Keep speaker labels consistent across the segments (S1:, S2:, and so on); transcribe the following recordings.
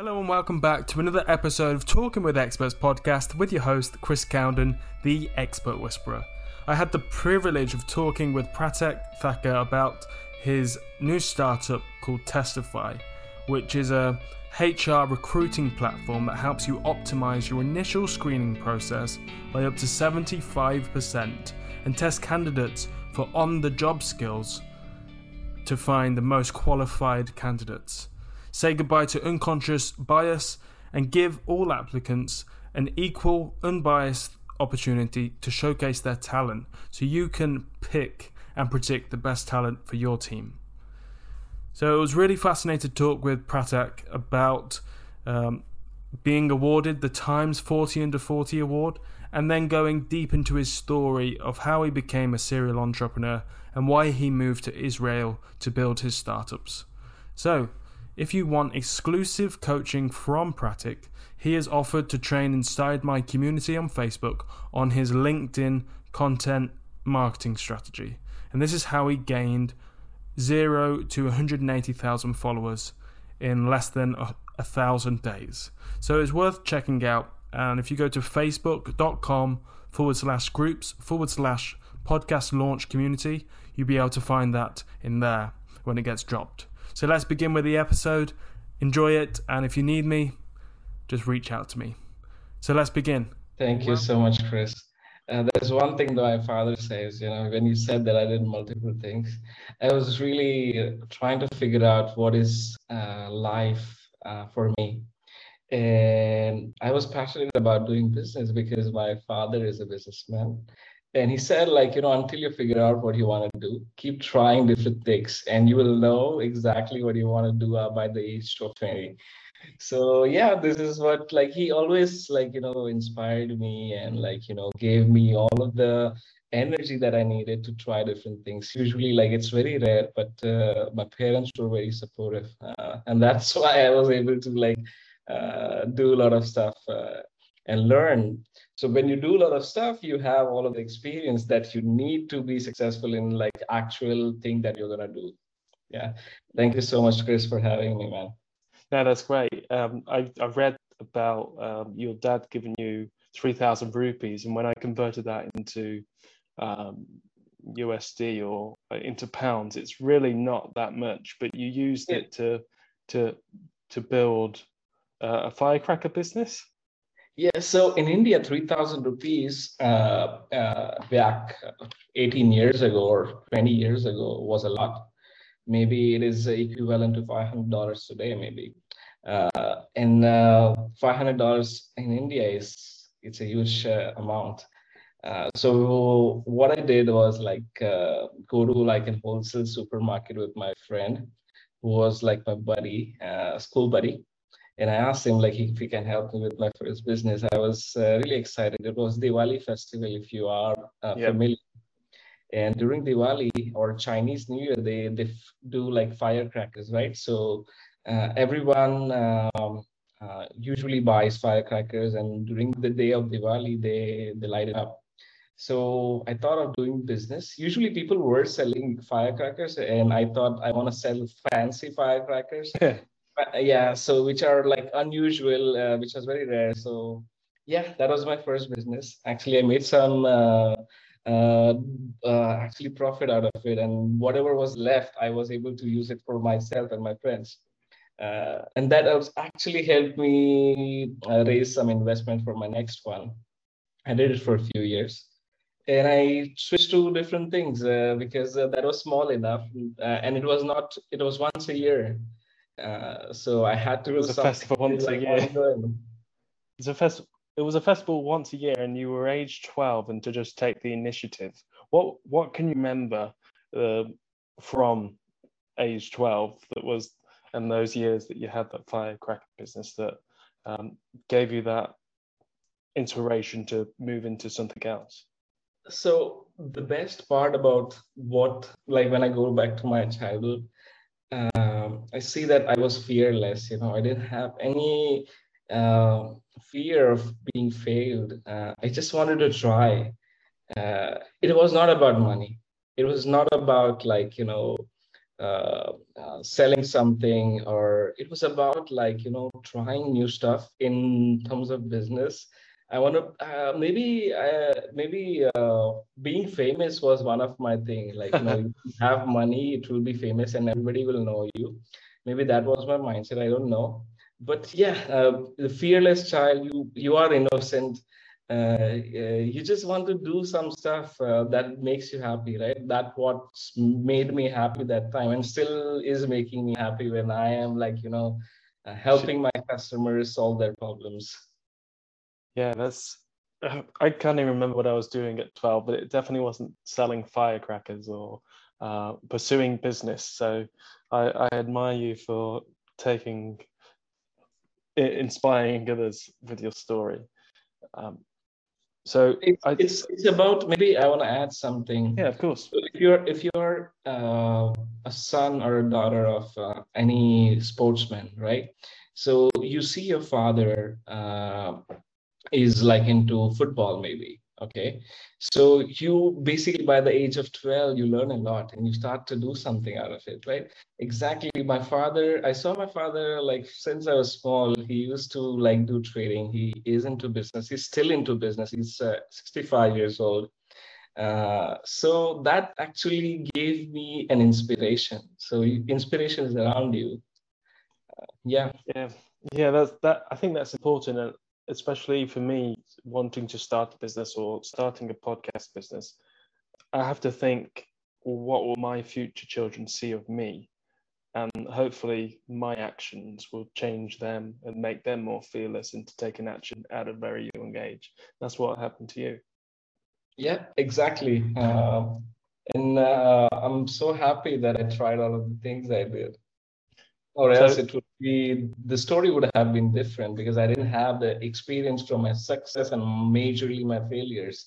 S1: Hello and welcome back to another episode of Talking with Experts podcast with your host, Chris Cowden, the Expert Whisperer. I had the privilege of talking with Prateek Thakur about his new startup called Testlify, which is a HR recruiting platform that helps you optimize your initial screening process by up to 75% and test candidates for on the job skills to find the most qualified candidates say goodbye to unconscious bias, and give all applicants an equal, unbiased opportunity to showcase their talent so you can pick and predict the best talent for your team. So it was really fascinating to talk with Prateek about um, being awarded the Times 40 Under 40 award and then going deep into his story of how he became a serial entrepreneur and why he moved to Israel to build his startups. So, if you want exclusive coaching from Prateek, he has offered to train inside my community on Facebook on his LinkedIn content marketing strategy. And this is how he gained 0 to 180,000 followers in less than a, a thousand days. So it's worth checking out. And if you go to facebook.com forward slash groups forward slash podcast launch community, you'll be able to find that in there when it gets dropped. So let's begin with the episode. Enjoy it, and if you need me, just reach out to me. So let's begin.
S2: Thank you so much, Chris. Uh, there's one thing that my father says, you know, when you said that I did multiple things, I was really trying to figure out what is uh, life uh, for me. And I was passionate about doing business because my father is a businessman and he said like you know until you figure out what you want to do keep trying different things and you will know exactly what you want to do uh, by the age of 20 so yeah this is what like he always like you know inspired me and like you know gave me all of the energy that i needed to try different things. Usually like it's very rare but uh, my parents were very supportive uh, and that's why i was able to like uh, do a lot of stuff uh, and learn so when you do a lot of stuff you have all of the experience that you need to be successful in like actual thing that you're going to do. Yeah. Thank you so much chris for having me man.
S1: No that's great. Um, I, i've read about um, your dad giving you 3000 rupees and when i converted that into um, usd or uh, into pounds it's really not that much but you used yeah. it to to to build uh, a firecracker business
S2: yeah, so in India, 3,000 rupees uh, uh, back 18 years ago or 20 years ago was a lot. Maybe it is equivalent to $500 today, maybe. Uh, and uh, $500 in India is it's a huge uh, amount. Uh, so what I did was like go to like a wholesale supermarket with my friend, who was like my buddy, school buddy and I asked him like if he can help me with my first business. I was uh, really excited. It was Diwali festival, if you are uh, yep. familiar. And during Diwali or Chinese New Year, they they do like firecrackers, right? So uh, everyone um, uh, usually buys firecrackers, and during the day of Diwali, they they light it up. So I thought of doing business. Usually people were selling firecrackers, and I thought I want to sell fancy firecrackers. Uh, yeah so which are like unusual uh, which was very rare. So yeah that was my first business. Actually i made some uh, uh, uh, actually profit out of it and whatever was left i was able to use it for myself and my friends. Uh, and that was actually helped me raise some investment for my next one. I did it for a few years. And i switched to different things because that was small enough and it was not it was once a year uh, so I had to.
S1: It was a festival once like a year. It's a festival. It was a festival once a year, and you were age twelve, and to just take the initiative. What What can you remember uh, from age twelve that was and those years that you had that firecracker business that um, gave you that inspiration to move into something else?
S2: So the best part about what, like when I go back to my childhood, um, I see that I was fearless. You know, I didn't have any uh, fear of being failed. Uh, I just wanted to try. Uh, it was not about money. It was not about like you know uh, uh, selling something or it was about like you know trying new stuff in terms of business i want to uh, maybe uh, maybe uh, being famous was one of my thing. Like you know you have money it will be famous and everybody will know you. Maybe that was my mindset i don't know. But yeah uh, the fearless child you you are innocent. Uh, you just want to do some stuff uh, that makes you happy right? That what made me happy that time and still is making me happy when i am like you know uh, helping my customers solve their problems
S1: yeah that's i can't even remember what i was doing at 12 but it definitely wasn't selling firecrackers or uh, pursuing business so I, I admire you for taking inspiring others with your story um, so
S2: it's, I, it's, it's about maybe I want to add something.
S1: Yeah, of course.
S2: If you're if you're uh, a son or a daughter of uh, any sportsman, right? So you see your father uh, is like into football, maybe, okay? So you basically by the age of 12 you learn a lot and you start to do something out of it right? Exactly my father i saw my father like since i was small he used to like do trading. He is into business. He's still into business. He's uh, 65 years old. Uh, so that actually gave me an inspiration. So inspiration is around you. Uh, yeah.
S1: Yeah. Yeah that's that i think that's important and especially for me wanting to start a business or starting a podcast business, I have to think, what will my future children see of me? And hopefully, my actions will change them and make them more fearless into taking action at a very young age. That's what happened to you.
S2: Yeah, exactly. Uh, and uh, I'm so happy that I tried all of the things I did or else so, it would be the story would have been different because i didn't have the experience from my success and majorly my failures.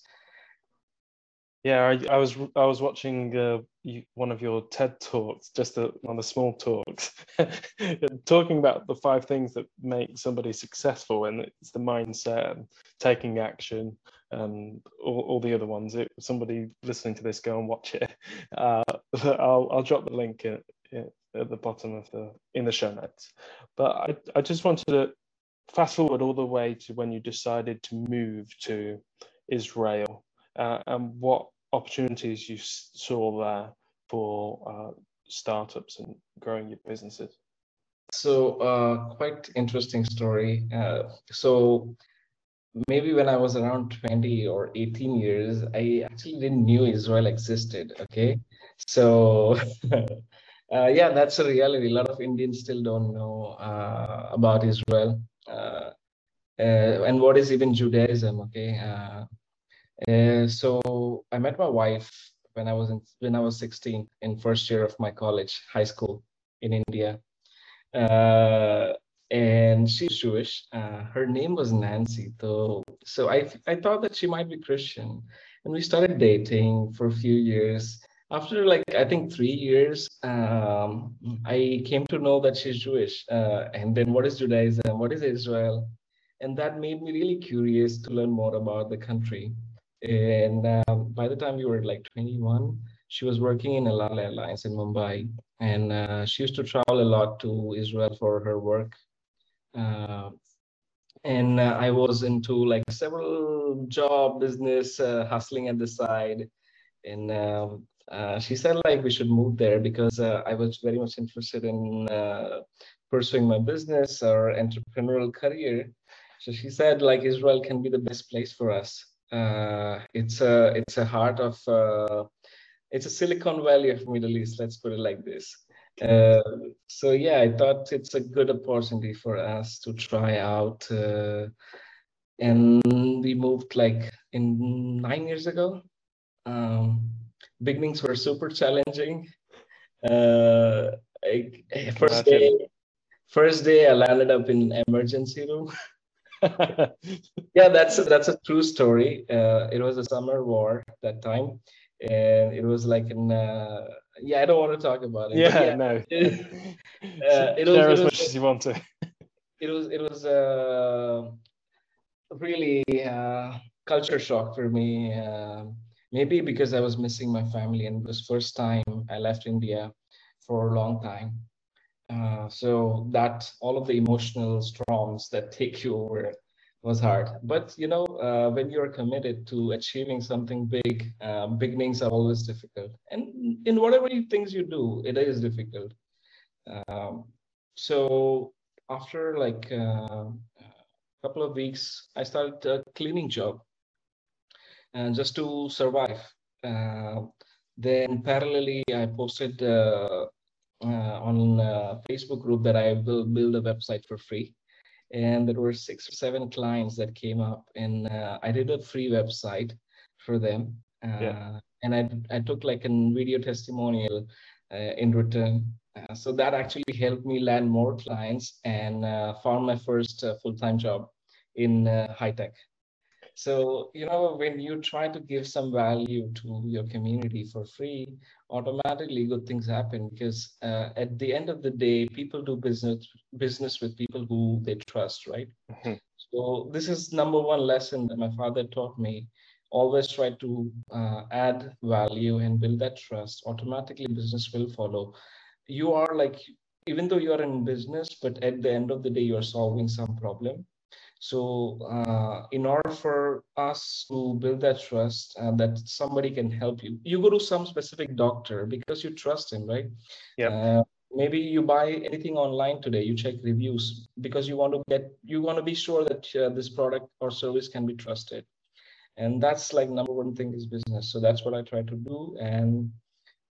S1: Yeah i, I was i was watching uh, you, one of your ted talks just a, on the small talks talking about the five things that make somebody successful and it's the mindset and taking action and all, all the other ones. It, somebody listening to this go and watch it. Uh, I'll, I'll drop the link in, in, at the bottom of the in the show notes. But I, I just wanted to fast forward all the way to when you decided to move to Israel uh, and what opportunities you saw there for uh, startups and growing your businesses.
S2: So, uh, quite interesting story. Uh, so, maybe when I was around 20 or 18 years, I actually didn't knew Israel existed. Okay, so uh, yeah, that's a reality. A lot of Indians still don't know uh, about Israel uh, uh and what is even Judaism. Okay, uh, uh, so I met my wife when I was in, when I was 16 in first year of my college, high school in India, and she's Jewish. her name was Nancy. So so I I thought that she might be Christian, and we started dating for a few years after like I think three years, um, I came to know that she's Jewish. Uh, and then what is Judaism? What is Israel? And that made me really curious to learn more about the country. And um, by the time we were like 21, she was working in El Al Airlines in Mumbai, and uh, she used to travel a lot to Israel for her work. Uh, and uh, I was into like several job business uh, hustling at the side, and um, uh, she said like we should move there because uh, I was very much interested in uh, pursuing my business or entrepreneurial career. So she said like Israel can be the best place for us. Uh, it's a it's a heart of uh, it's a Silicon Valley of Middle East. Let's put it like this. so yeah, I thought it's a good opportunity for us to try out. and we moved like in nine years ago. Um, beginnings were super challenging. Uh, I, first day, first day I landed up in emergency room. yeah, that's a, that's a true story. Uh, it was a summer war that time, and it was like in uh, yeah. I don't want to talk about it.
S1: Yeah, yeah. no. uh, it was, Share as was, much as you want to.
S2: It was it was uh, really uh, culture shock for me. Um, maybe because I was missing my family and it was first time I left India for a long time. Uh, so that all of the emotional storms that take you over was hard. But you know, uh, when you're committed to achieving something big, uh, beginnings are always difficult, and in whatever things you do, it is difficult. Um, so after like uh, a couple of weeks, I started a cleaning job, just to survive. Uh, then parallelly, I posted uh, uh, on Facebook group that I will build a website for free. And there were six or seven clients that came up, and uh, I did a free website for them. Yeah. And I, I took like a video testimonial in return. Uh, so that actually helped me land more clients and uh, found my first uh, full-time job in high tech so you know when you try to give some value to your community for free automatically good things happen because uh, at the end of the day people do business business with people who they trust right? Mm-hmm. so this is number one lesson that my father taught me. Always try to uh, add value and build that trust. Automatically business will follow. You are like even though you are in business but at the end of the day you're solving some problem so, uh, in order for us to build that trust uh, that somebody can help you, you go to some specific doctor because you trust him, right?
S1: Yeah. Uh,
S2: maybe you buy anything online today. You check reviews because you want to get, you want to be sure that uh, this product or service can be trusted, and that's like number one thing is business. So that's what I try to do, and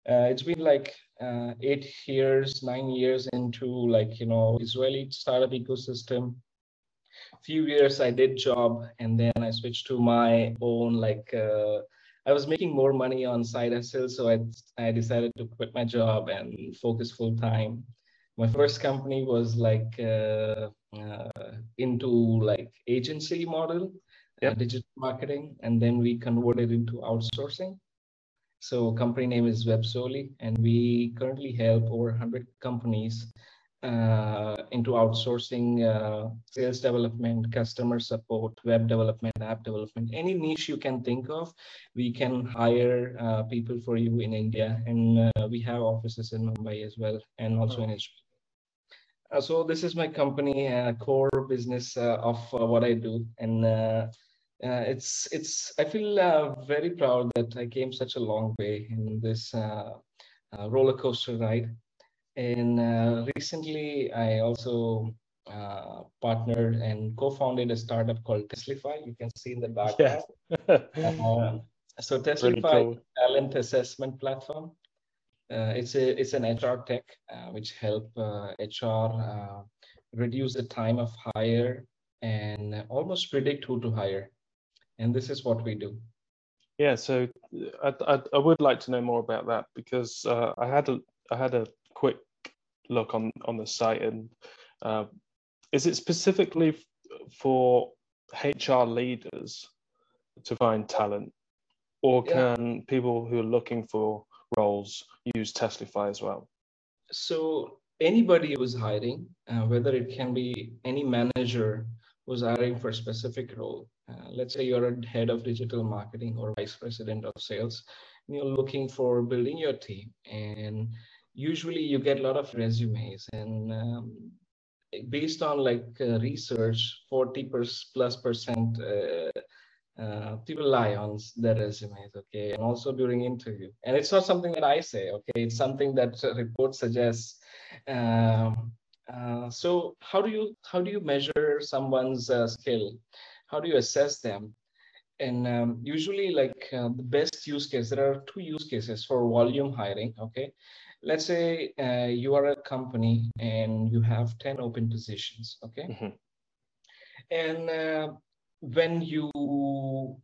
S2: uh, it's been like uh, eight years, nine years into like you know Israeli startup ecosystem few years I did job and then I switched to my own like uh, I was making more money on side hustle, so I I decided to quit my job and focus full time. My first company was like uh, uh, into like agency model, yep. digital marketing, and then we converted into outsourcing. So company name is Websoli, and we currently help over 100 companies uh, into outsourcing uh, sales development, customer support, web development, app development, any niche you can think of, we can hire uh, people for you in India. And uh, we have offices in Mumbai as well, and also in Israel. Uh, so this is my company, uh, core business of what I do. And it's, it's, I feel very proud that I came such a long way in this roller coaster ride. And uh, recently, I also uh, partnered and co-founded a startup called Testlify. You can see in the background. Yeah. um, so Testlify cool. talent assessment platform. Uh, it's a it's an HR tech uh, which help HR uh, uh, reduce the time of hire and almost predict who to hire. And this is what we do.
S1: Yeah, so I, I, I would like to know more about that because I had a I had a quick look on on the site and uh, is it specifically for HR leaders to find talent or can yeah. people who are looking for roles use Testlify as well?
S2: So anybody who's hiring, uh, whether it can be any manager who's hiring for a specific role, uh, let's say you're a head of digital marketing or vice president of sales, and you're looking for building your team and usually you get a lot of resumes and um, based on like uh, research 40 plus percent uh, uh, people lie on their resumes okay and also during interview. And it's not something that i say okay it's something that report suggests. Um, uh, so how do you how do you measure someone's uh, skill? How do you assess them? And um, usually like uh, the best use case there are two use cases for volume hiring okay let's say uh, you are a company and you have 10 open positions okay? Mm-hmm. and uh, when you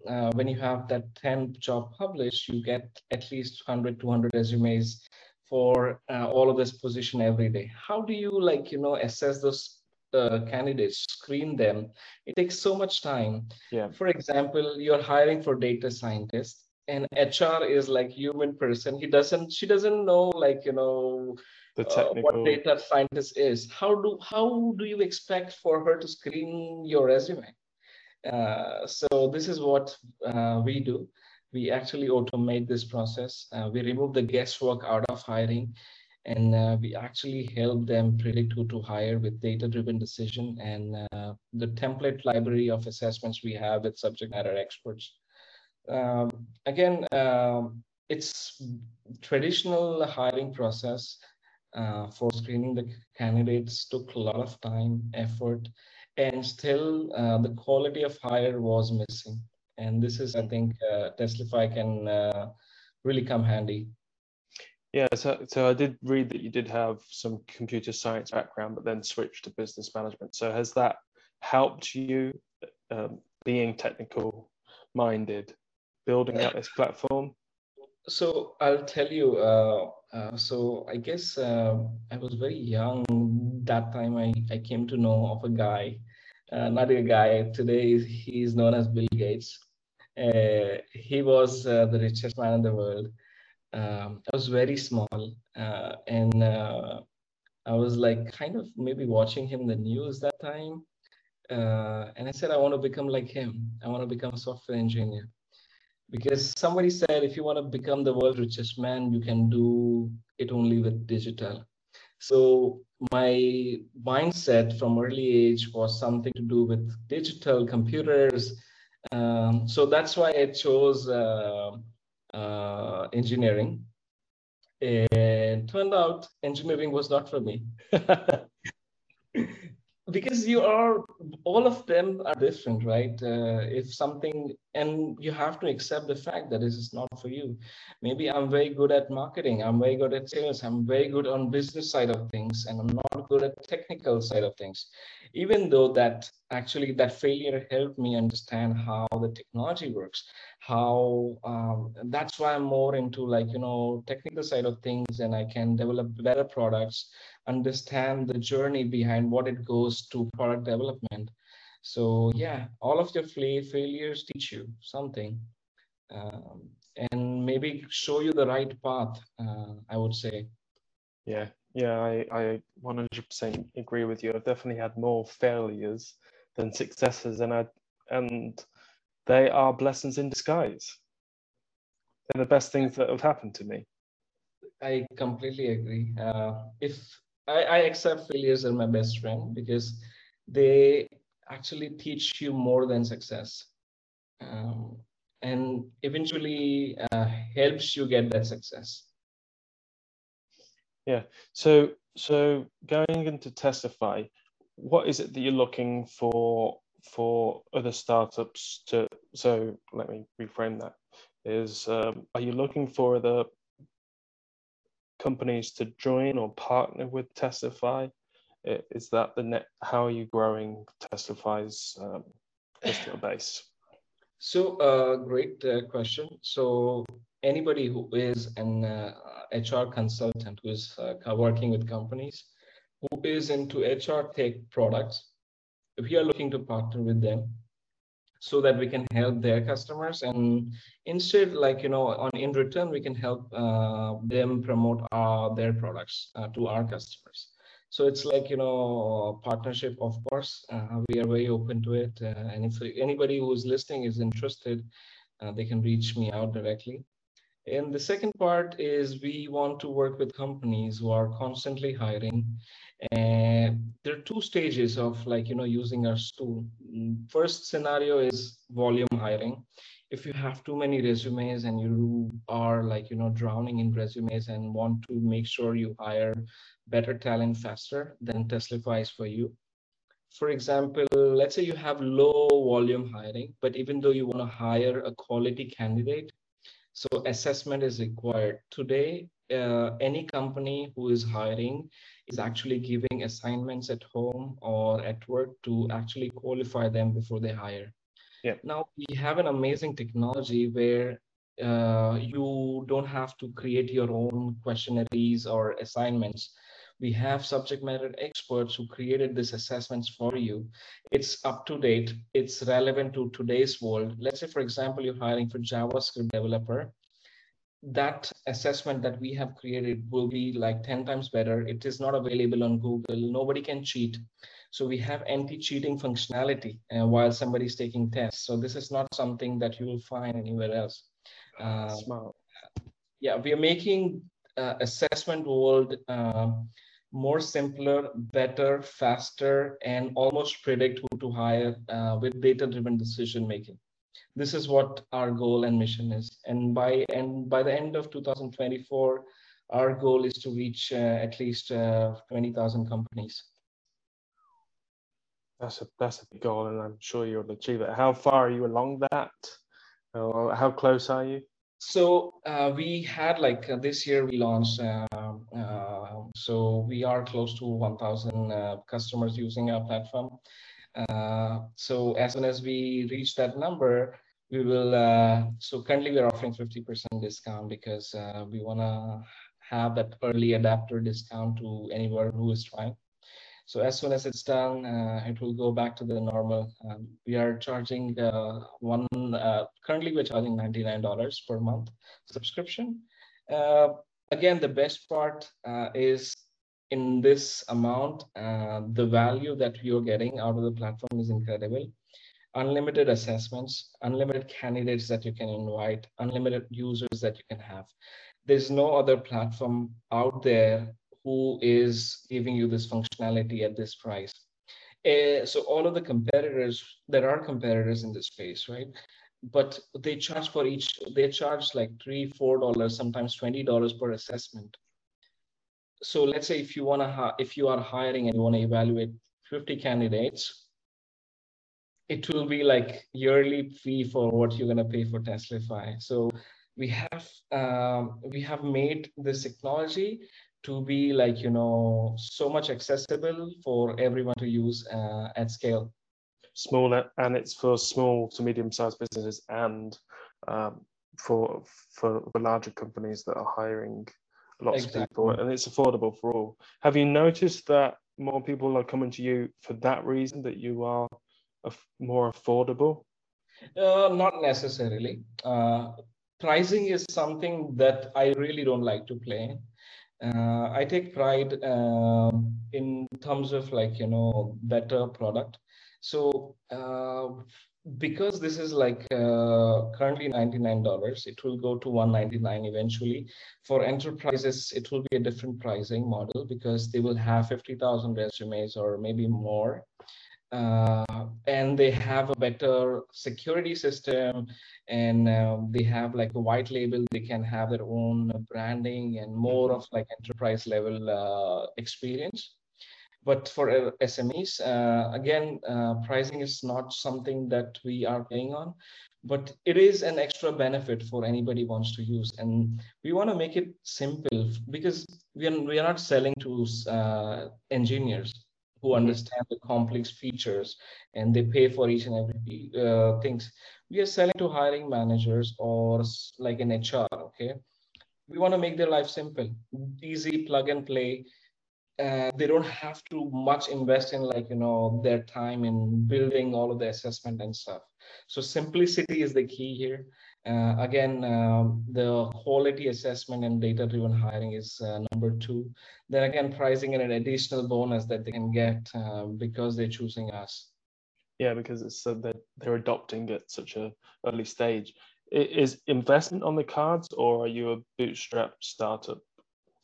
S2: uh, when you have that 10 job published you get at least 100 200 resumes for uh, all of this position every day. How do you like you know assess those uh, candidates screen them? It takes so much time.
S1: Yeah.
S2: For example you're hiring for data scientists and hr is like human person. He doesn't she doesn't know like you know
S1: the technical...
S2: uh, what data scientist is. How do how do you expect for her to screen your resume? Uh, so this is what uh, we do. We actually automate this process. Uh, we remove the guesswork out of hiring and uh, we actually help them predict who to hire with data-driven decision and uh, the template library of assessments we have with subject matter experts. Um, again, um, it's traditional hiring process uh, for screening the candidates took a lot of time, effort, and still uh, the quality of hire was missing. And this is, I think, uh, Testlify can uh, really come handy.
S1: Yeah, so, so I did read that you did have some computer science background, but then switched to business management. So has that helped you um, being technical minded, building out this platform?
S2: So I'll tell you. Uh, uh, so I guess uh, I was very young that time. I, I came to know of a guy, uh, not a guy. Today he's known as Bill Gates. Uh, he was uh, the richest man in the world um, I was very small, uh, and uh, I was like kind of maybe watching him the news that time, uh, and I said I want to become like him. I want to become a software engineer because somebody said if you want to become the world's richest man, you can do it only with digital. So my mindset from early age was something to do with digital computers. Um, so that's why I chose uh, uh, engineering. And turned out engineering was not for me. because you are all of them are different right? Uh, if something and you have to accept the fact that this is not for you. Maybe i'm very good at marketing i'm very good at sales i'm very good on business side of things and i'm not good at technical side of things. Even though that actually that failure helped me understand how the technology works how um, that's why i'm more into like you know technical side of things and i can develop better products understand the journey behind what it goes to product development. So yeah all of your failures teach you something um, and maybe show you the right path uh, i would say.
S1: Yeah yeah i i 100% agree with you. I've definitely had more failures than successes and i and they are blessings in disguise. They're the best things that have happened to me.
S2: I completely agree. Uh, if I, I accept failures as my best friend because they actually teach you more than success. Um, and eventually uh, helps you get that success.
S1: Yeah. So so going into Testlify what is it that you're looking for for other startups to so let me reframe that is um, are you looking for the companies to join or partner with Testlify? Is that the net? How are you growing Testlify's um, customer base?
S2: So, uh, great uh, question. So, anybody who is an uh, HR consultant who is uh, working with companies who is into HR tech products, if you are looking to partner with them, so that we can help their customers. And instead like you know on in return we can help uh, them promote uh, their products uh, to our customers. So it's like you know partnership of course. Uh, we are very open to it. Uh, and if anybody who's listening is interested uh, they can reach me out directly and the second part is we want to work with companies who are constantly hiring. And there are two stages of like you know using our tool. First scenario is volume hiring. If you have too many resumes and you are like you know drowning in resumes and want to make sure you hire better talent faster then Testlify is for you. For example let's say you have low volume hiring but even though you want to hire a quality candidate so assessment is required today uh, any company who is hiring is actually giving assignments at home or at work to actually qualify them before they hire.
S1: Yeah.
S2: Now we have an amazing technology where uh, you don't have to create your own questionnaires or assignments. We have subject matter experts who created these assessments for you. It's up to date. It's relevant to today's world. Let's say, for example, you're hiring for JavaScript developer that assessment that we have created will be like 10 times better. It is not available on Google. Nobody can cheat. So we have anti-cheating functionality uh, while somebody's taking tests. So this is not something that you will find anywhere else.
S1: Uh, Smart.
S2: Yeah, we are making uh, assessment world uh, more simpler, better, faster, and almost predict who to hire uh, with data-driven decision making. This is what our goal and mission is. And by and by the end of 2024, our goal is to reach uh, at least uh, 20,000 companies.
S1: That's a that's a big goal, and I'm sure you'll achieve it. How far are you along that? Or how close are you?
S2: So uh, we had like uh, this year we launched. Uh, uh so we are close to 1,000 uh, customers using our platform. Uh, so as soon as we reach that number, we will. so currently we're offering 50% discount because we want to have that early adapter discount to anyone who is trying. So as soon as it's done, uh, it will go back to the normal. Um, we are charging uh, one, uh, currently we're charging $99 per month subscription. Uh, again, the best part uh, is in this amount, uh, the value that you're getting out of the platform is incredible. Unlimited assessments, unlimited candidates that you can invite, unlimited users that you can have. There's no other platform out there who is giving you this functionality at this price. Uh, so all of the competitors, there are competitors in this space, right? But they charge for each, they charge like three, four dollars, sometimes twenty dollars per assessment. So let's say if you want to, if you are hiring and you want to evaluate 50 candidates, it will be like yearly fee for what you're going to pay for Testlify. So we have um, we have made this technology to be like you know so much accessible for everyone to use uh, at scale
S1: small and it's for small to medium sized businesses and um, for, for for larger companies that are hiring lots exactly. of people and it's affordable for all have you noticed that more people are coming to you for that reason that you are more affordable
S2: uh, not necessarily uh, pricing is something that i really don't like to play uh, I take pride uh, in terms of like you know better product. So uh, because this is like uh, currently $99, it will go to 199 eventually. For enterprises, it will be a different pricing model because they will have 50,000 resumes or maybe more. Uh, and they have a better security system and um, they have like a white label. They can have their own branding and more of like enterprise level uh, experience but for uh, smes uh, again uh, pricing is not something that we are paying on but it is an extra benefit for anybody wants to use. And we want to make it simple because we are, we are not selling to uh, engineers who mm-hmm. understand the complex features and they pay for each and every uh, things. We are selling to hiring managers or like an hr okay? We want to make their life simple easy plug and play uh, they don't have to much invest in like you know their time in building all of the assessment and stuff so simplicity is the key here uh, again, um, the quality assessment and data-driven hiring is uh, number two. Then again, pricing and an additional bonus that they can get uh, because they're choosing us.
S1: Yeah, because it's so that they're adopting at such a early stage. Is investment on the cards, or are you a bootstrap startup?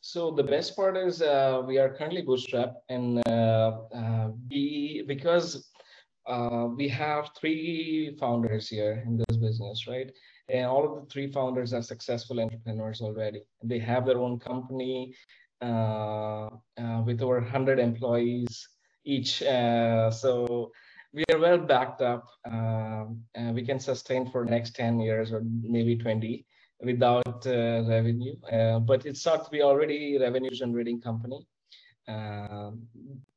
S2: So the best part is uh, we are currently bootstrap, and uh, uh, we because we have three founders here in this business, right? and all of the three founders are successful entrepreneurs already. They have their own company uh, uh, with over 100 employees each. Uh, so we are well backed up. And we can sustain for next 10 years or maybe 20 without uh, revenue. Uh, but it's not we already revenue generating company. Um,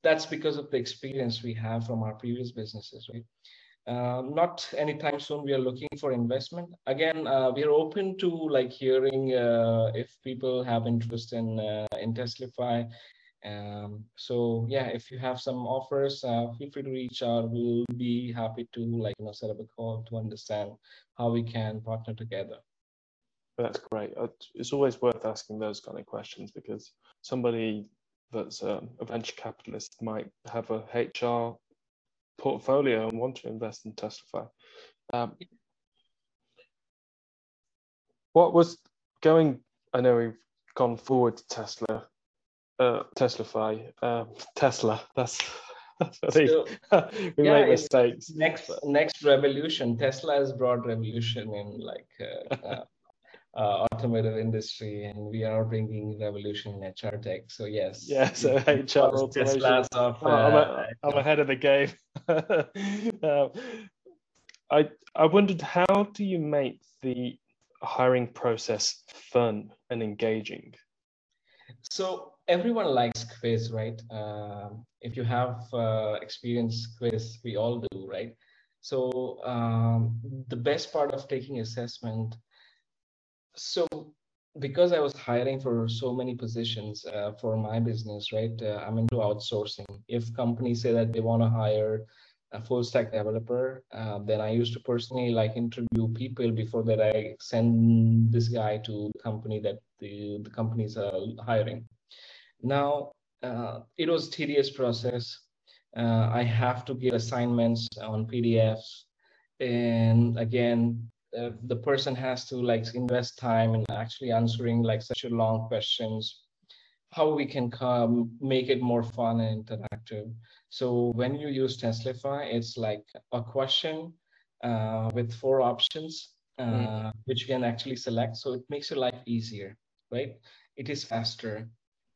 S2: that's because of the experience we have from our previous businesses, right? Uh, not anytime soon we are looking for investment again uh, we are open to like hearing uh, if people have interest in uh, in Testlify um, so yeah if you have some offers feel free to reach out we'll be happy to like you know set up a call to understand how we can partner together
S1: that's great it's always worth asking those kind of questions because somebody that's a venture capitalist might have a hr portfolio and want to invest in Teslify. Um, what was going? I know we've gone forward to Tesla, uh, Teslafy, um, Tesla. That's, that's funny.
S2: So,
S1: we
S2: yeah,
S1: make mistakes.
S2: next next revolution tesla has brought revolution in like uh, uh, uh, automotive industry and we are bringing revolution in hr tech so yes
S1: Yeah, so HR automation. Oh, I'm,
S2: uh,
S1: a, I'm ahead of the game. Um, I I wondered how do you make the hiring process fun and engaging?
S2: So everyone likes quiz, right? Um, if you have uh, experience quiz, we all do, right? So um, the best part of taking assessment. So because I was hiring for so many positions uh, for my business, right? Uh, I'm into outsourcing. If companies say that they want to hire a full stack developer, uh, then I used to personally like interview people before that I send this guy to the company that the, the companies are hiring. Now, uh, it was tedious process. Uh, I have to give assignments on PDFs. And again, uh, the person has to like invest time in actually answering like such a long questions how we can come make it more fun and interactive. So when you use Testlify it's like a question uh, with four options uh,
S1: Mm.
S2: which you can actually select. So it makes your life easier right? It is faster.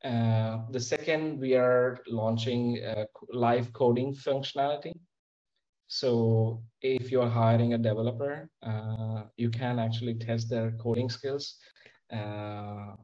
S2: Uh, the second we are launching uh, live coding functionality so if you're hiring a developer, uh, you can actually test their coding skills. Uh,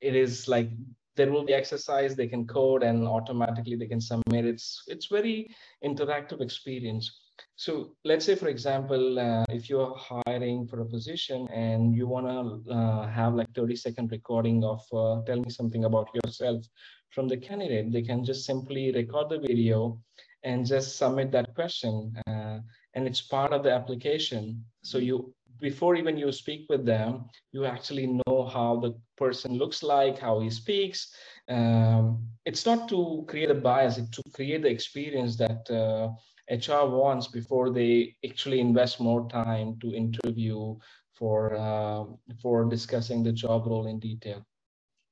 S2: it is like there will be exercise they can code and automatically they can submit. It's it's very interactive experience. So let's say, for example, uh, if you're hiring for a position and you want to uh, have like 30 second recording of uh, tell me something about yourself from the candidate, they can just simply record the video and just submit that question uh, and it's part of the application. So you before even you speak with them you actually know how the person looks like how he speaks. Um, it's not to create a bias it's to create the experience that uh, hr wants before they actually invest more time to interview for uh, for discussing the job role in detail.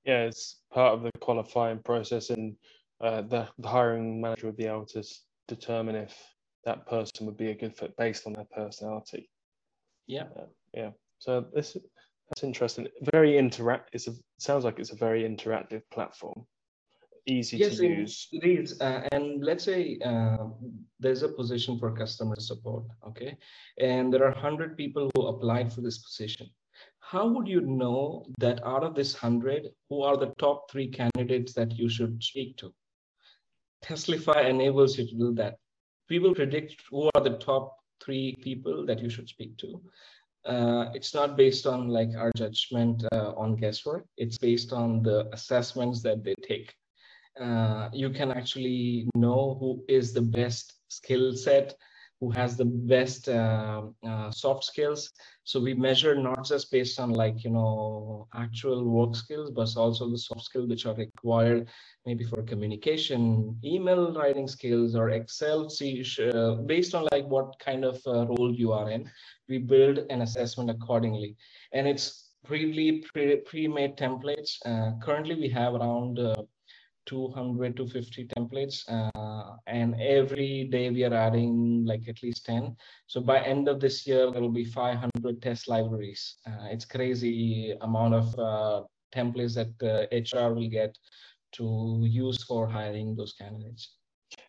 S1: Yeah, it's part of the qualifying process, and uh, the, the hiring manager would be able to determine if that person would be a good fit based on their personality.
S2: yeah
S1: Yeah, so this that's interesting. Very interact. It sounds like it's a very interactive platform, easy
S2: yes
S1: to use.
S2: it is uh, and let's say uh, there's a position for customer support okay and there are 100 people who applied for this position how would you know that out of this 100 who are the top three candidates that you should speak to Testlify enables you to do that. We will predict who are the top three people that you should speak to. Uh, it's not based on like our judgment uh, on guesswork. It's based on the assessments that they take. Uh, you can actually know who is the best skill set, who has the best uh, uh, soft skills. So we measure not just based on like you know actual work skills, but also the soft skills which are required maybe for communication, email writing skills, or Excel. Uh, based on like what kind of uh, role you are in, we build an assessment accordingly, and it's really pre- pre-made templates. Uh, currently, we have around uh, 200 to 50 templates uh, and every day we are adding like at least 10 so by end of this year there will be 500 test libraries. Uh, it's crazy amount of uh, templates that uh, hr will get to use for hiring those candidates.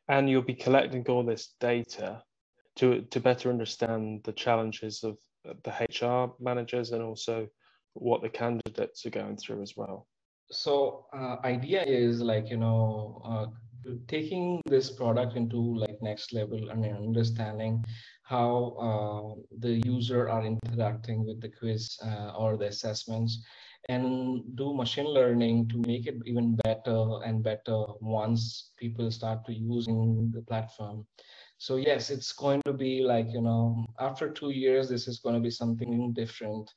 S1: And you'll be collecting all this data to to better understand the challenges of the HR managers and also what the candidates are going through as well.
S2: So uh, idea is like you know uh, taking this product into like next level and understanding how uh, the user are interacting with the quiz uh, or the assessments and do machine learning to make it even better and better once people start to using the platform. So yes it's going to be like you know after two years this is going to be something different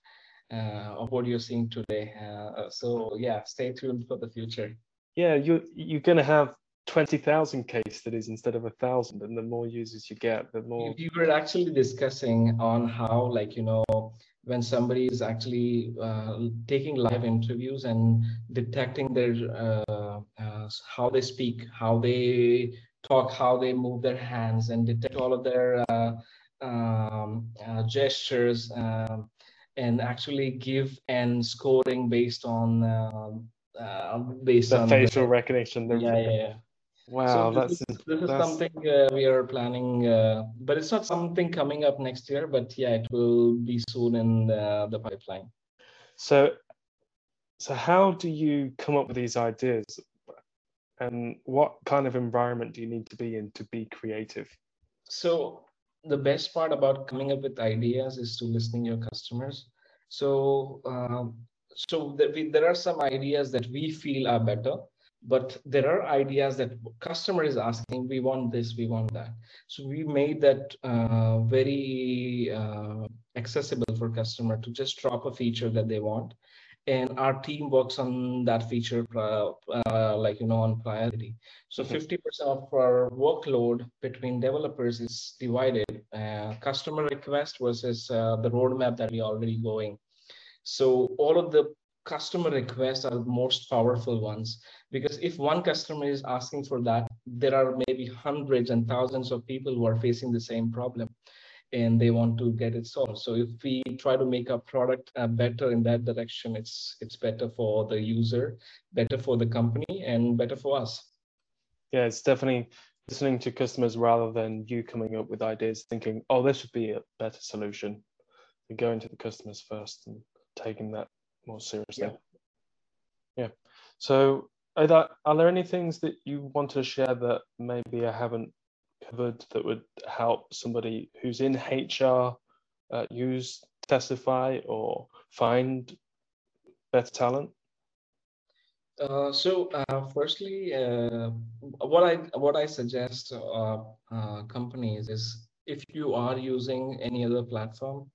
S2: of what you're seeing today. Uh, so yeah, stay tuned for the future.
S1: Yeah, you're you're going to have 20,000 case studies instead of a thousand. And the more users you get, the more.
S2: We were actually discussing on how, like, you know, when somebody is actually uh, taking live interviews and detecting their uh, uh, how they speak, how they talk, how they move their hands, and detect all of their uh, um, uh, gestures, um, and actually give and scoring based on uh, based
S1: the
S2: on
S1: facial
S2: the,
S1: recognition.
S2: Yeah, yeah, yeah.
S1: Wow,
S2: so
S1: that's
S2: this is, this is
S1: that's,
S2: something uh, we are planning, uh, but it's not something coming up next year. But yeah, it will be soon in the, the pipeline.
S1: So, so how do you come up with these ideas, and what kind of environment do you need to be in to be creative?
S2: So the best part about coming up with ideas is to listening your customers. So um, so we, there are some ideas that we feel are better but there are ideas that customer is asking we want this we want that so we made that uh, very uh, accessible for customer to just drop a feature that they want and our team works on that feature uh, uh like you know on priority. So 50% mm-hmm. of our workload between developers is divided uh, customer request versus uh, the roadmap that we are already going. So all of the customer requests are the most powerful ones because if one customer is asking for that, there are maybe hundreds and thousands of people who are facing the same problem and they want to get it solved. So if we try to make our product uh, better in that direction, it's it's better for the user, better for the company, and better for us.
S1: Yeah, it's definitely listening to customers rather than you coming up with ideas, thinking, "Oh, this would be a better solution." And going to the customers first and taking that more seriously. Yeah. yeah. So are there, are there any things that you want to share that maybe I haven't covered that would help somebody who's in HR uh, use Testlify or find better talent?
S2: Uh, so uh, firstly, uh, what I what I suggest uh, uh, companies is if you are using any other platform,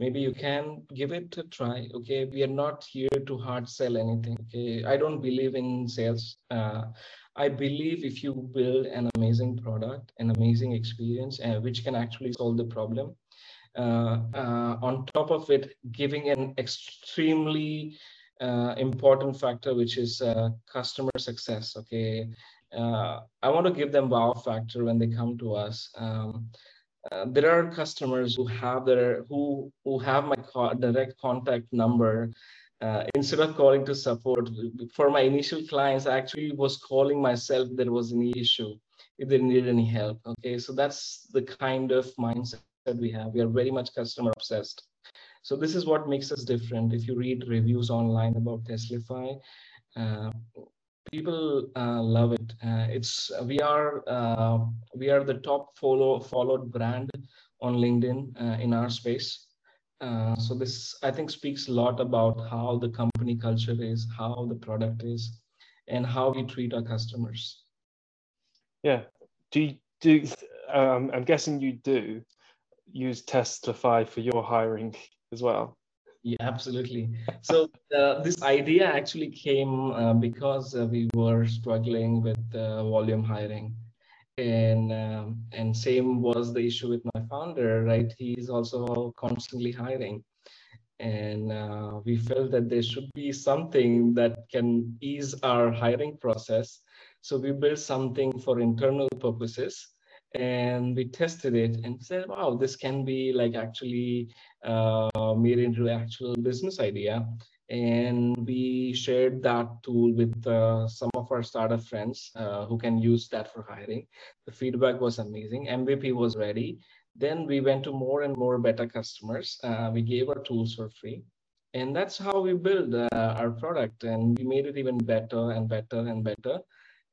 S2: maybe you can give it a try okay we are not here to hard sell anything okay i don't believe in sales uh, i believe if you build an amazing product an amazing experience uh, which can actually solve the problem uh, uh on top of it giving an extremely uh, important factor which is uh, customer success okay? I want to give them wow factor when they come to us. Um, uh, there are customers who have their who who have my co- direct contact number uh, instead of calling to support for my initial clients i actually was calling myself if there was any issue if they needed any help okay so that's the kind of mindset that we have we are very much customer obsessed so this is what makes us different if you read reviews online about Testlify, uh, people uh, love it. Uh, it's we are uh, we are the top follow followed brand on LinkedIn uh, in our space. Uh, so this I think speaks a lot about how the company culture is, how the product is, and how we treat our customers.
S1: Yeah. Do you, do um, I'm guessing you do use Testlify for your hiring as well.
S2: Yeah, absolutely. So uh, this idea actually came uh, because uh, we were struggling with volume hiring, and um, and same was the issue with my founder. Right, he's also constantly hiring, and uh, we felt that there should be something that can ease our hiring process. So we built something for internal purposes and we tested it and said wow this can be like actually uh, made into an actual business idea and we shared that tool with uh, some of our startup friends uh, who can use that for hiring. The feedback was amazing. Mvp was ready. Then we went to more and more beta customers. Uh, we gave our tools for free. And that's how we build uh, our product. And we made it even better and better and better.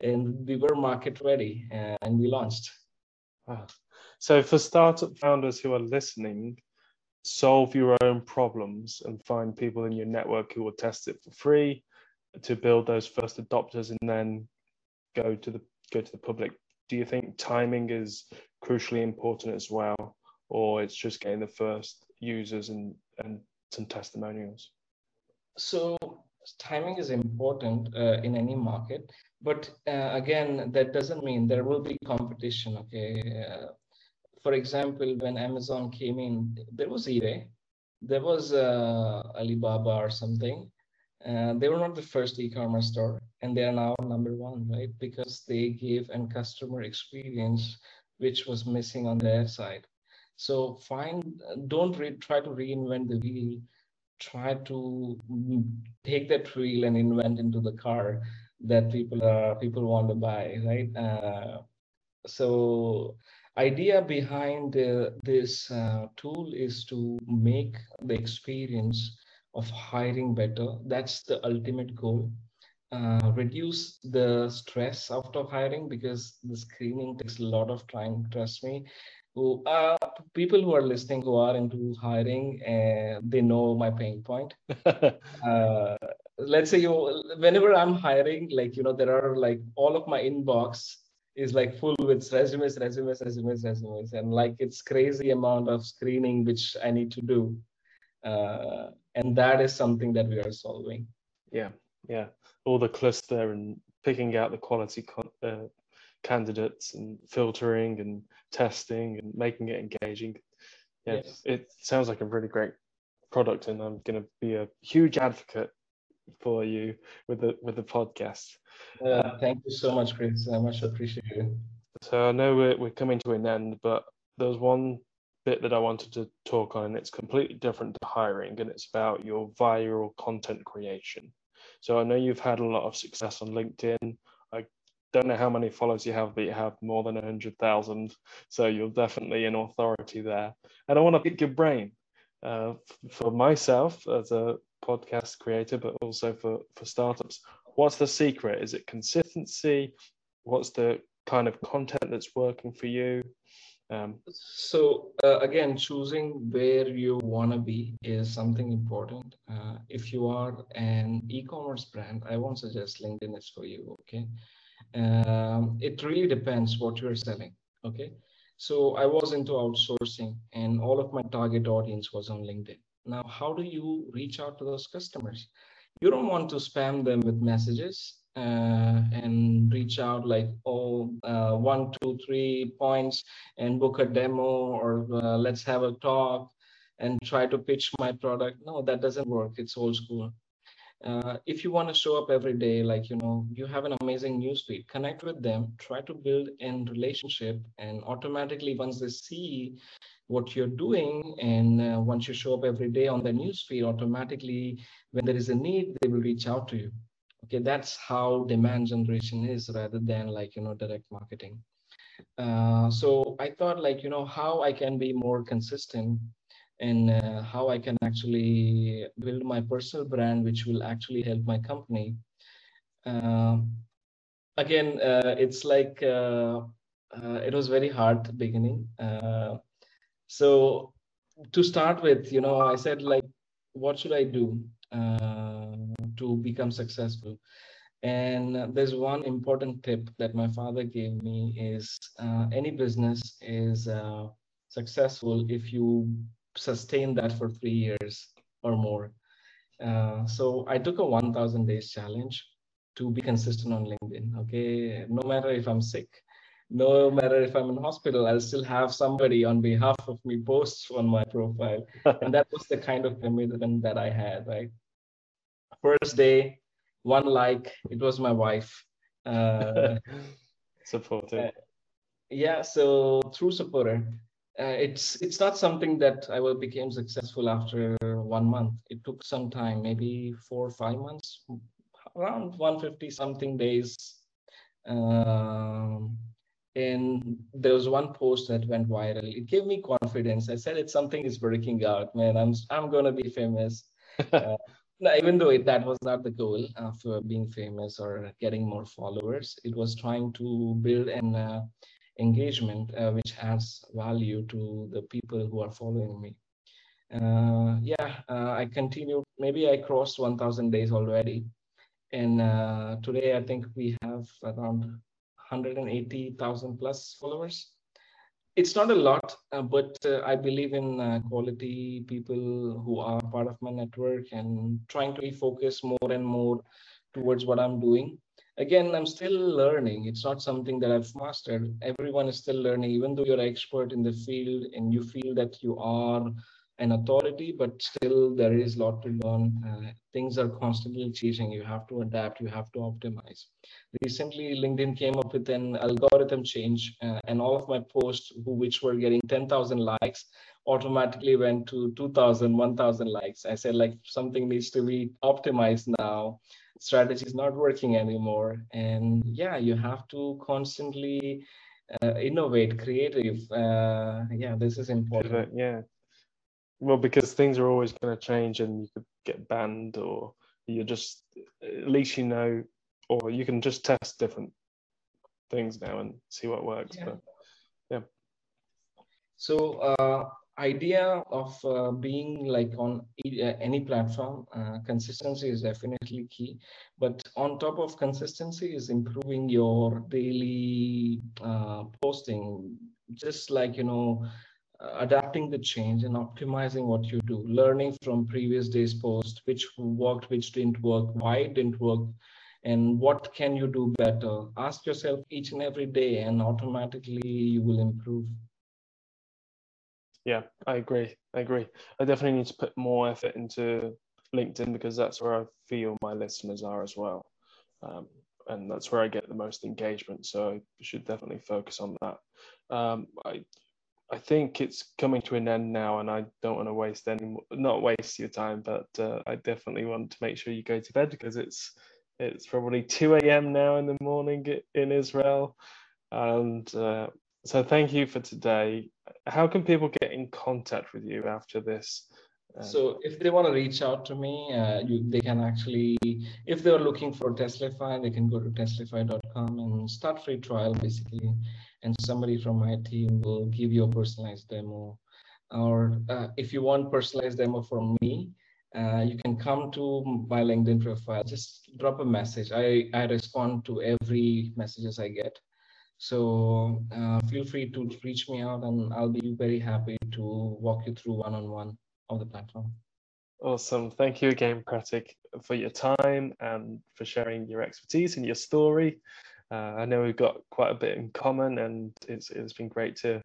S2: And we were market ready and we launched. Wow.
S1: so, for startup founders who are listening, solve your own problems and find people in your network who will test it for free to build those first adopters and then go to the go to the public. Do you think timing is crucially important as well, or it's just getting the first users and and some testimonials?
S2: So timing is important uh, in any market but uh, again that doesn't mean there will be competition okay uh, for example when amazon came in there was ebay there was uh, alibaba or something. Uh, they were not the first e-commerce store and they are now number one right? Because they gave an customer experience which was missing on their side. So find don't re- try to reinvent the wheel. Try to take that wheel and invent into the car that people are people want to buy right? Uh, so idea behind uh, this uh, tool is to make the experience of hiring better. That's the ultimate goal. Uh, reduce the stress after hiring because the screening takes a lot of time trust me. Who uh, people who are listening who are into hiring uh, they know my pain point. Uh, let's say you whenever i'm hiring like you know there are like all of my inbox is like full with resumes resumes resumes resumes and like it's crazy amount of screening which i need to do uh, and that is something that we are solving
S1: yeah yeah all the cluster and picking out the quality con- uh, candidates and filtering and testing and making it engaging. Yeah, yes. it sounds like a really great product, and I'm going to be a huge advocate for you with the with the podcast.
S2: Uh, thank you so much, Chris. I much appreciate you.
S1: So I know we're, we're coming to an end, but there's one bit that I wanted to talk on, and it's completely different to hiring, and it's about your viral content creation. So I know you've had a lot of success on LinkedIn I don't know how many followers you have, but you have more than 100,000. So you're definitely an authority there. And I want to pick your brain uh, for myself as a podcast creator, but also for, for startups. What's the secret? Is it consistency? What's the kind of content that's working for you?
S2: Um, so uh, again, choosing where you want to be is something important. Uh, if you are an e-commerce brand, I won't suggest LinkedIn is for you. Okay, um, it really depends what you're selling. Okay. So I was into outsourcing and all of my target audience was on LinkedIn. Now, how do you reach out to those customers? You don't want to spam them with messages uh, and reach out like, oh, uh, one, two, three points and book a demo or uh, let's have a talk and try to pitch my product. No, that doesn't work. It's old school uh, if you want to show up every day like you know you have an amazing newsfeed connect with them try to build in relationship and automatically once they see what you're doing and uh, once you show up every day on the newsfeed automatically when there is a need they will reach out to you. Okay that's how demand generation is rather than like you know direct marketing. Uh, so i thought like you know how i can be more consistent and uh, how I can actually build my personal brand, which will actually help my company. Uh, again, uh, it's like uh, uh, it was very hard beginning. Uh, so to start with, you know, I said like, what should I do to become successful? And there's one important tip that my father gave me is any business is successful if you sustain that for three years or more. Uh, so I took a 1,000 days challenge to be consistent on LinkedIn. Okay, no matter if I'm sick, no matter if I'm in hospital, I'll still have somebody on behalf of me post on my profile, and that was the kind of commitment that I had. Right, first day, one like, it was my wife. Uh,
S1: Supportive. Uh,
S2: yeah, so through supporter, uh, it's it's not something that I will became successful after one month. It took some time, maybe four or five months, around 150 something days. Um, and there was one post that went viral. It gave me confidence. I said, "It's something is working out, man. I'm I'm gonna be famous." uh, even though it, that was not the goal of uh, being famous or getting more followers, it was trying to build an uh, engagement uh, which adds value to the people who are following me. Uh, yeah, uh, I continue. Maybe I crossed 1,000 days already, and uh, today I think we have around 180,000 plus followers. It's not a lot, uh, but uh, I believe in quality people who are part of my network and trying to refocus more and more towards what I'm doing again i'm still learning. It's not something that i've mastered. Everyone is still learning. Even though you're an expert in the field and you feel that you are an authority but still there is a lot to learn. Uh, things are constantly changing. You have to adapt. You have to optimize. Recently linkedin came up with an algorithm change uh, and all of my posts who, which were getting 10000 likes automatically went to 2000 1000 likes. I said like something needs to be optimized now strategy is not working anymore. And yeah you have to constantly uh, innovate creative. Uh, yeah this is important.
S1: Yeah. Well because things are always going to change and you could get banned or you're just at least you know or you can just test different things now and see what works yeah. but yeah.
S2: So uh, idea of uh, being like on uh, any platform uh, consistency is definitely key. But on top of consistency is improving your daily uh, posting. Just like you know adapting the change and optimizing what you do. Learning from previous days post which worked which didn't work why it didn't work and what can you do better. Ask yourself each and every day and automatically you will improve
S1: yeah, I agree. I agree. I definitely need to put more effort into LinkedIn because that's where I feel my listeners are as well. Um, and that's where I get the most engagement. So I should definitely focus on that. Um, I I think it's coming to an end now, and I don't want to waste any not waste your time, but uh, I definitely want to make sure you go to bed because it's it's probably 2 a.m. now in the morning in Israel, and uh, so thank you for today. How can people get in contact with you after this?
S2: Um, so if they want to reach out to me, uh, you, they can actually, if they're looking for Testlify, they can go to testlify.com and start free trial basically. And somebody from my team will give you a personalized demo. Or uh, if you want personalized demo from me, uh, you can come to my LinkedIn profile. Just drop a message. I, I respond to every messages I get. So uh, feel free to reach me out and I'll be very happy to walk you through one-on-one of the platform.
S1: Awesome. Thank you again, Prateek, for your time and for sharing your expertise and your story. Uh, I know we've got quite a bit in common and it's, it's been great to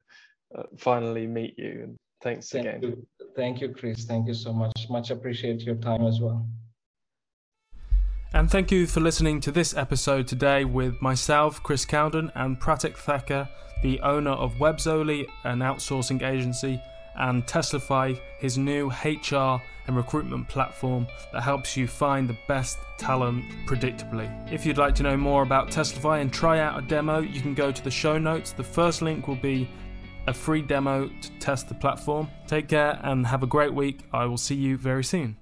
S1: uh, finally meet you. And thanks
S2: Thank
S1: again.
S2: You. Thank you, Chris. Thank you so much. Much appreciate your time as well.
S3: And thank you for listening to this episode today with myself, Chris Cowden, and Prateek Thakur, the owner of Webzoli, an outsourcing agency, and Testlify, his new HR and recruitment platform that helps you find the best talent predictably. If you'd like to know more about Testlify and try out a demo, you can go to the show notes. The first link will be a free demo to test the platform. Take care and have a great week. I will see you very soon.